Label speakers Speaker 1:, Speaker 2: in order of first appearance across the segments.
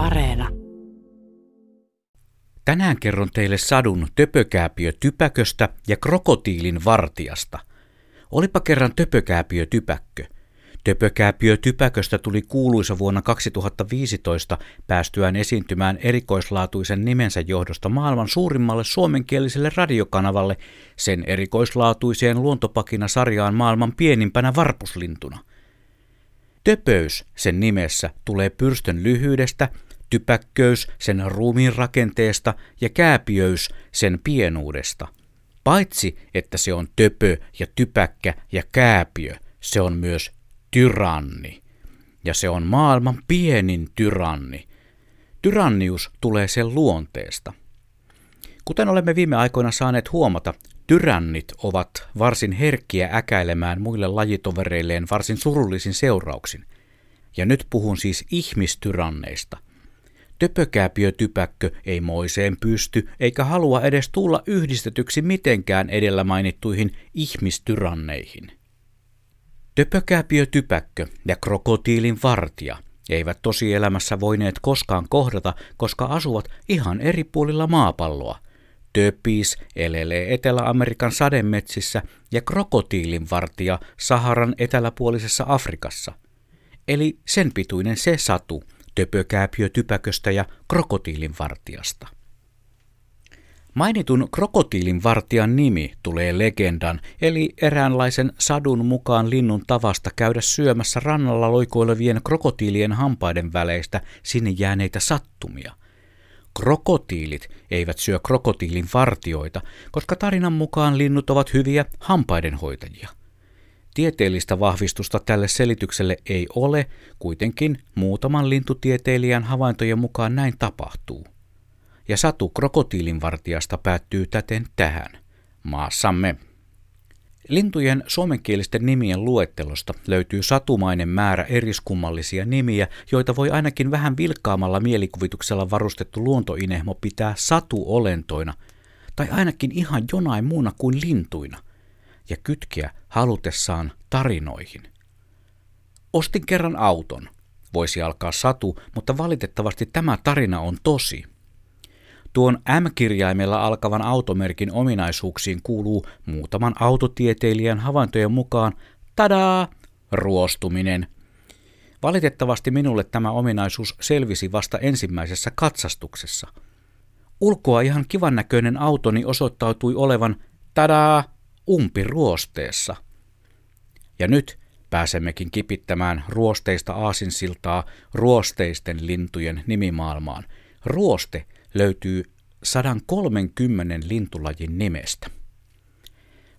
Speaker 1: Areena.
Speaker 2: Tänään kerron teille sadun töpökääpiö typäköstä ja krokotiilin vartijasta. Olipa kerran töpökääpiö typäkkö. Töpökääpiö typäköstä tuli kuuluisa vuonna 2015 päästyään esiintymään erikoislaatuisen nimensä johdosta maailman suurimmalle suomenkieliselle radiokanavalle sen erikoislaatuiseen luontopakina sarjaan maailman pienimpänä varpuslintuna – Töpöys sen nimessä tulee pyrstön lyhyydestä, typäkköys sen ruumiin rakenteesta ja kääpiöys sen pienuudesta. Paitsi, että se on töpö ja typäkkä ja kääpiö, se on myös tyranni. Ja se on maailman pienin tyranni. Tyrannius tulee sen luonteesta. Kuten olemme viime aikoina saaneet huomata, Tyrannit ovat varsin herkkiä äkäilemään muille lajitovereilleen varsin surullisin seurauksin. Ja nyt puhun siis ihmistyranneista. Töpökääpiötypäkkö ei moiseen pysty eikä halua edes tulla yhdistetyksi mitenkään edellä mainittuihin ihmistyranneihin. Töpökääpiötypäkkö ja krokotiilin vartija eivät tosielämässä voineet koskaan kohdata, koska asuvat ihan eri puolilla maapalloa – Töpis elelee Etelä-Amerikan sademetsissä ja krokotiilinvartija Saharan eteläpuolisessa Afrikassa. Eli sen pituinen se satu töpökääpiö typäköstä ja krokotiilinvartijasta. Mainitun krokotiilinvartijan nimi tulee legendan, eli eräänlaisen sadun mukaan linnun tavasta käydä syömässä rannalla loikoilevien krokotiilien hampaiden väleistä sinne jääneitä sattumia. Krokotiilit eivät syö krokotiilin vartioita, koska tarinan mukaan linnut ovat hyviä hampaidenhoitajia. Tieteellistä vahvistusta tälle selitykselle ei ole, kuitenkin muutaman lintutieteilijän havaintojen mukaan näin tapahtuu. Ja satu krokotiilin vartijasta päättyy täten tähän. Maassamme Lintujen suomenkielisten nimien luettelosta löytyy satumainen määrä eriskummallisia nimiä, joita voi ainakin vähän vilkkaamalla mielikuvituksella varustettu luontoinehmo pitää satuolentoina, tai ainakin ihan jonain muuna kuin lintuina, ja kytkeä halutessaan tarinoihin. Ostin kerran auton. Voisi alkaa satu, mutta valitettavasti tämä tarina on tosi. Tuon M-kirjaimella alkavan automerkin ominaisuuksiin kuuluu muutaman autotieteilijän havaintojen mukaan tadaa, ruostuminen. Valitettavasti minulle tämä ominaisuus selvisi vasta ensimmäisessä katsastuksessa. Ulkoa ihan kivan näköinen autoni osoittautui olevan tadaa umpiruosteessa. Ja nyt pääsemmekin kipittämään ruosteista aasinsiltaa ruosteisten lintujen nimimaailmaan. Ruoste – löytyy 130 lintulajin nimestä.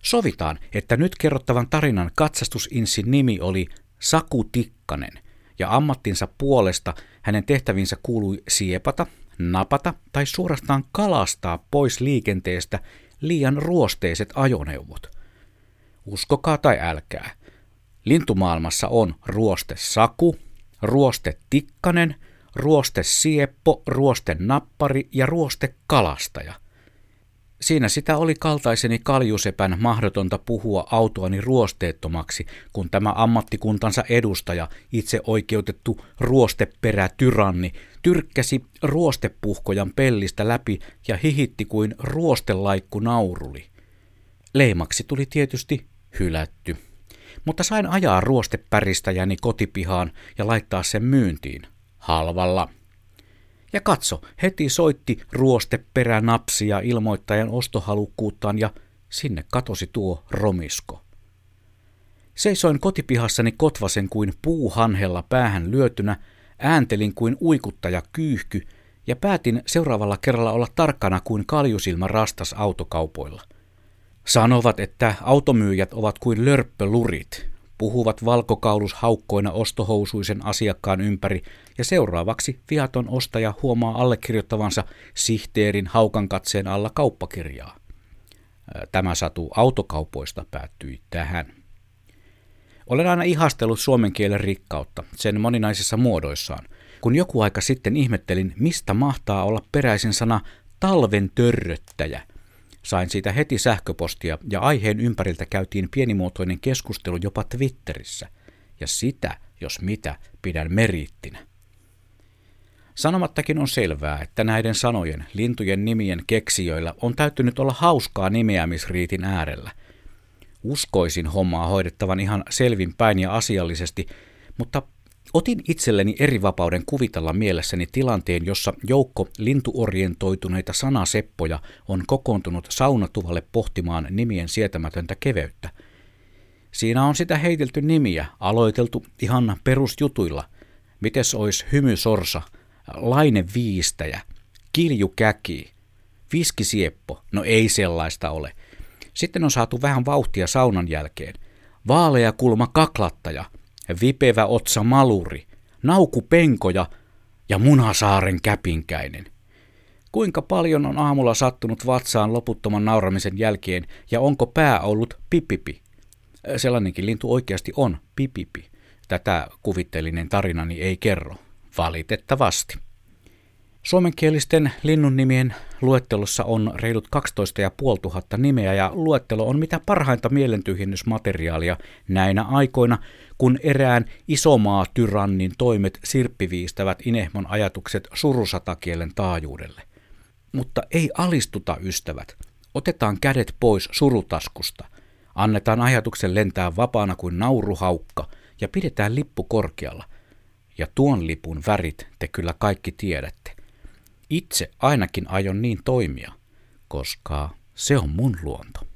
Speaker 2: Sovitaan, että nyt kerrottavan tarinan katsastusinsin nimi oli Saku Tikkanen, ja ammattinsa puolesta hänen tehtävinsä kuului siepata, napata tai suorastaan kalastaa pois liikenteestä liian ruosteiset ajoneuvot. Uskokaa tai älkää. Lintumaailmassa on ruoste Saku, ruoste Tikkanen – ruoste sieppo, ruoste nappari ja ruoste kalastaja. Siinä sitä oli kaltaiseni kaljusepän mahdotonta puhua autoani ruosteettomaksi, kun tämä ammattikuntansa edustaja, itse oikeutettu ruosteperätyranni, tyrkkäsi ruostepuhkojan pellistä läpi ja hihitti kuin ruostelaikku nauruli. Leimaksi tuli tietysti hylätty. Mutta sain ajaa ruostepäristäjäni kotipihaan ja laittaa sen myyntiin halvalla. Ja katso, heti soitti ruoste peränapsia ilmoittajan ostohalukkuuttaan ja sinne katosi tuo romisko. Seisoin kotipihassani kotvasen kuin puuhanhella päähän lyötynä, ääntelin kuin uikuttaja kyyhky ja päätin seuraavalla kerralla olla tarkkana kuin kaljusilma rastas autokaupoilla. Sanovat, että automyyjät ovat kuin lörppölurit, puhuvat valkokauluhaukkoina ostohousuisen asiakkaan ympäri ja seuraavaksi viaton ostaja huomaa allekirjoittavansa sihteerin haukan katseen alla kauppakirjaa. Tämä satu autokaupoista päättyi tähän. Olen aina ihastellut suomen kielen rikkautta, sen moninaisissa muodoissaan. Kun joku aika sitten ihmettelin, mistä mahtaa olla peräisin sana talven törröttäjä – Sain siitä heti sähköpostia ja aiheen ympäriltä käytiin pienimuotoinen keskustelu jopa Twitterissä. Ja sitä, jos mitä, pidän meriittinä. Sanomattakin on selvää, että näiden sanojen, lintujen nimien keksijöillä on täytynyt olla hauskaa nimeämisriitin äärellä. Uskoisin hommaa hoidettavan ihan selvin päin ja asiallisesti, mutta otin itselleni eri vapauden kuvitella mielessäni tilanteen, jossa joukko lintuorientoituneita sanaseppoja on kokoontunut saunatuvalle pohtimaan nimien sietämätöntä keveyttä. Siinä on sitä heitelty nimiä, aloiteltu ihan perusjutuilla. Mites ois hymysorsa – Laine Viistäjä, Kilju Käki, Viskisieppo, no ei sellaista ole. Sitten on saatu vähän vauhtia saunan jälkeen. Vaalea kulma kaklattaja, vipevä otsa maluri, nauku penkoja ja munasaaren käpinkäinen. Kuinka paljon on aamulla sattunut vatsaan loputtoman nauramisen jälkeen ja onko pää ollut pipipi? Sellainenkin lintu oikeasti on pipipi. Tätä kuvitteellinen tarinani ei kerro. Valitettavasti. Suomenkielisten nimien luettelossa on reilut 12 500 nimeä ja luettelo on mitä parhainta mielentyhjennysmateriaalia näinä aikoina, kun erään isomaa tyrannin toimet sirppiviistävät Inehmon ajatukset surusatakielen taajuudelle. Mutta ei alistuta, ystävät. Otetaan kädet pois surutaskusta. Annetaan ajatuksen lentää vapaana kuin nauruhaukka ja pidetään lippu korkealla – ja tuon lipun värit te kyllä kaikki tiedätte. Itse ainakin aion niin toimia, koska se on mun luonto.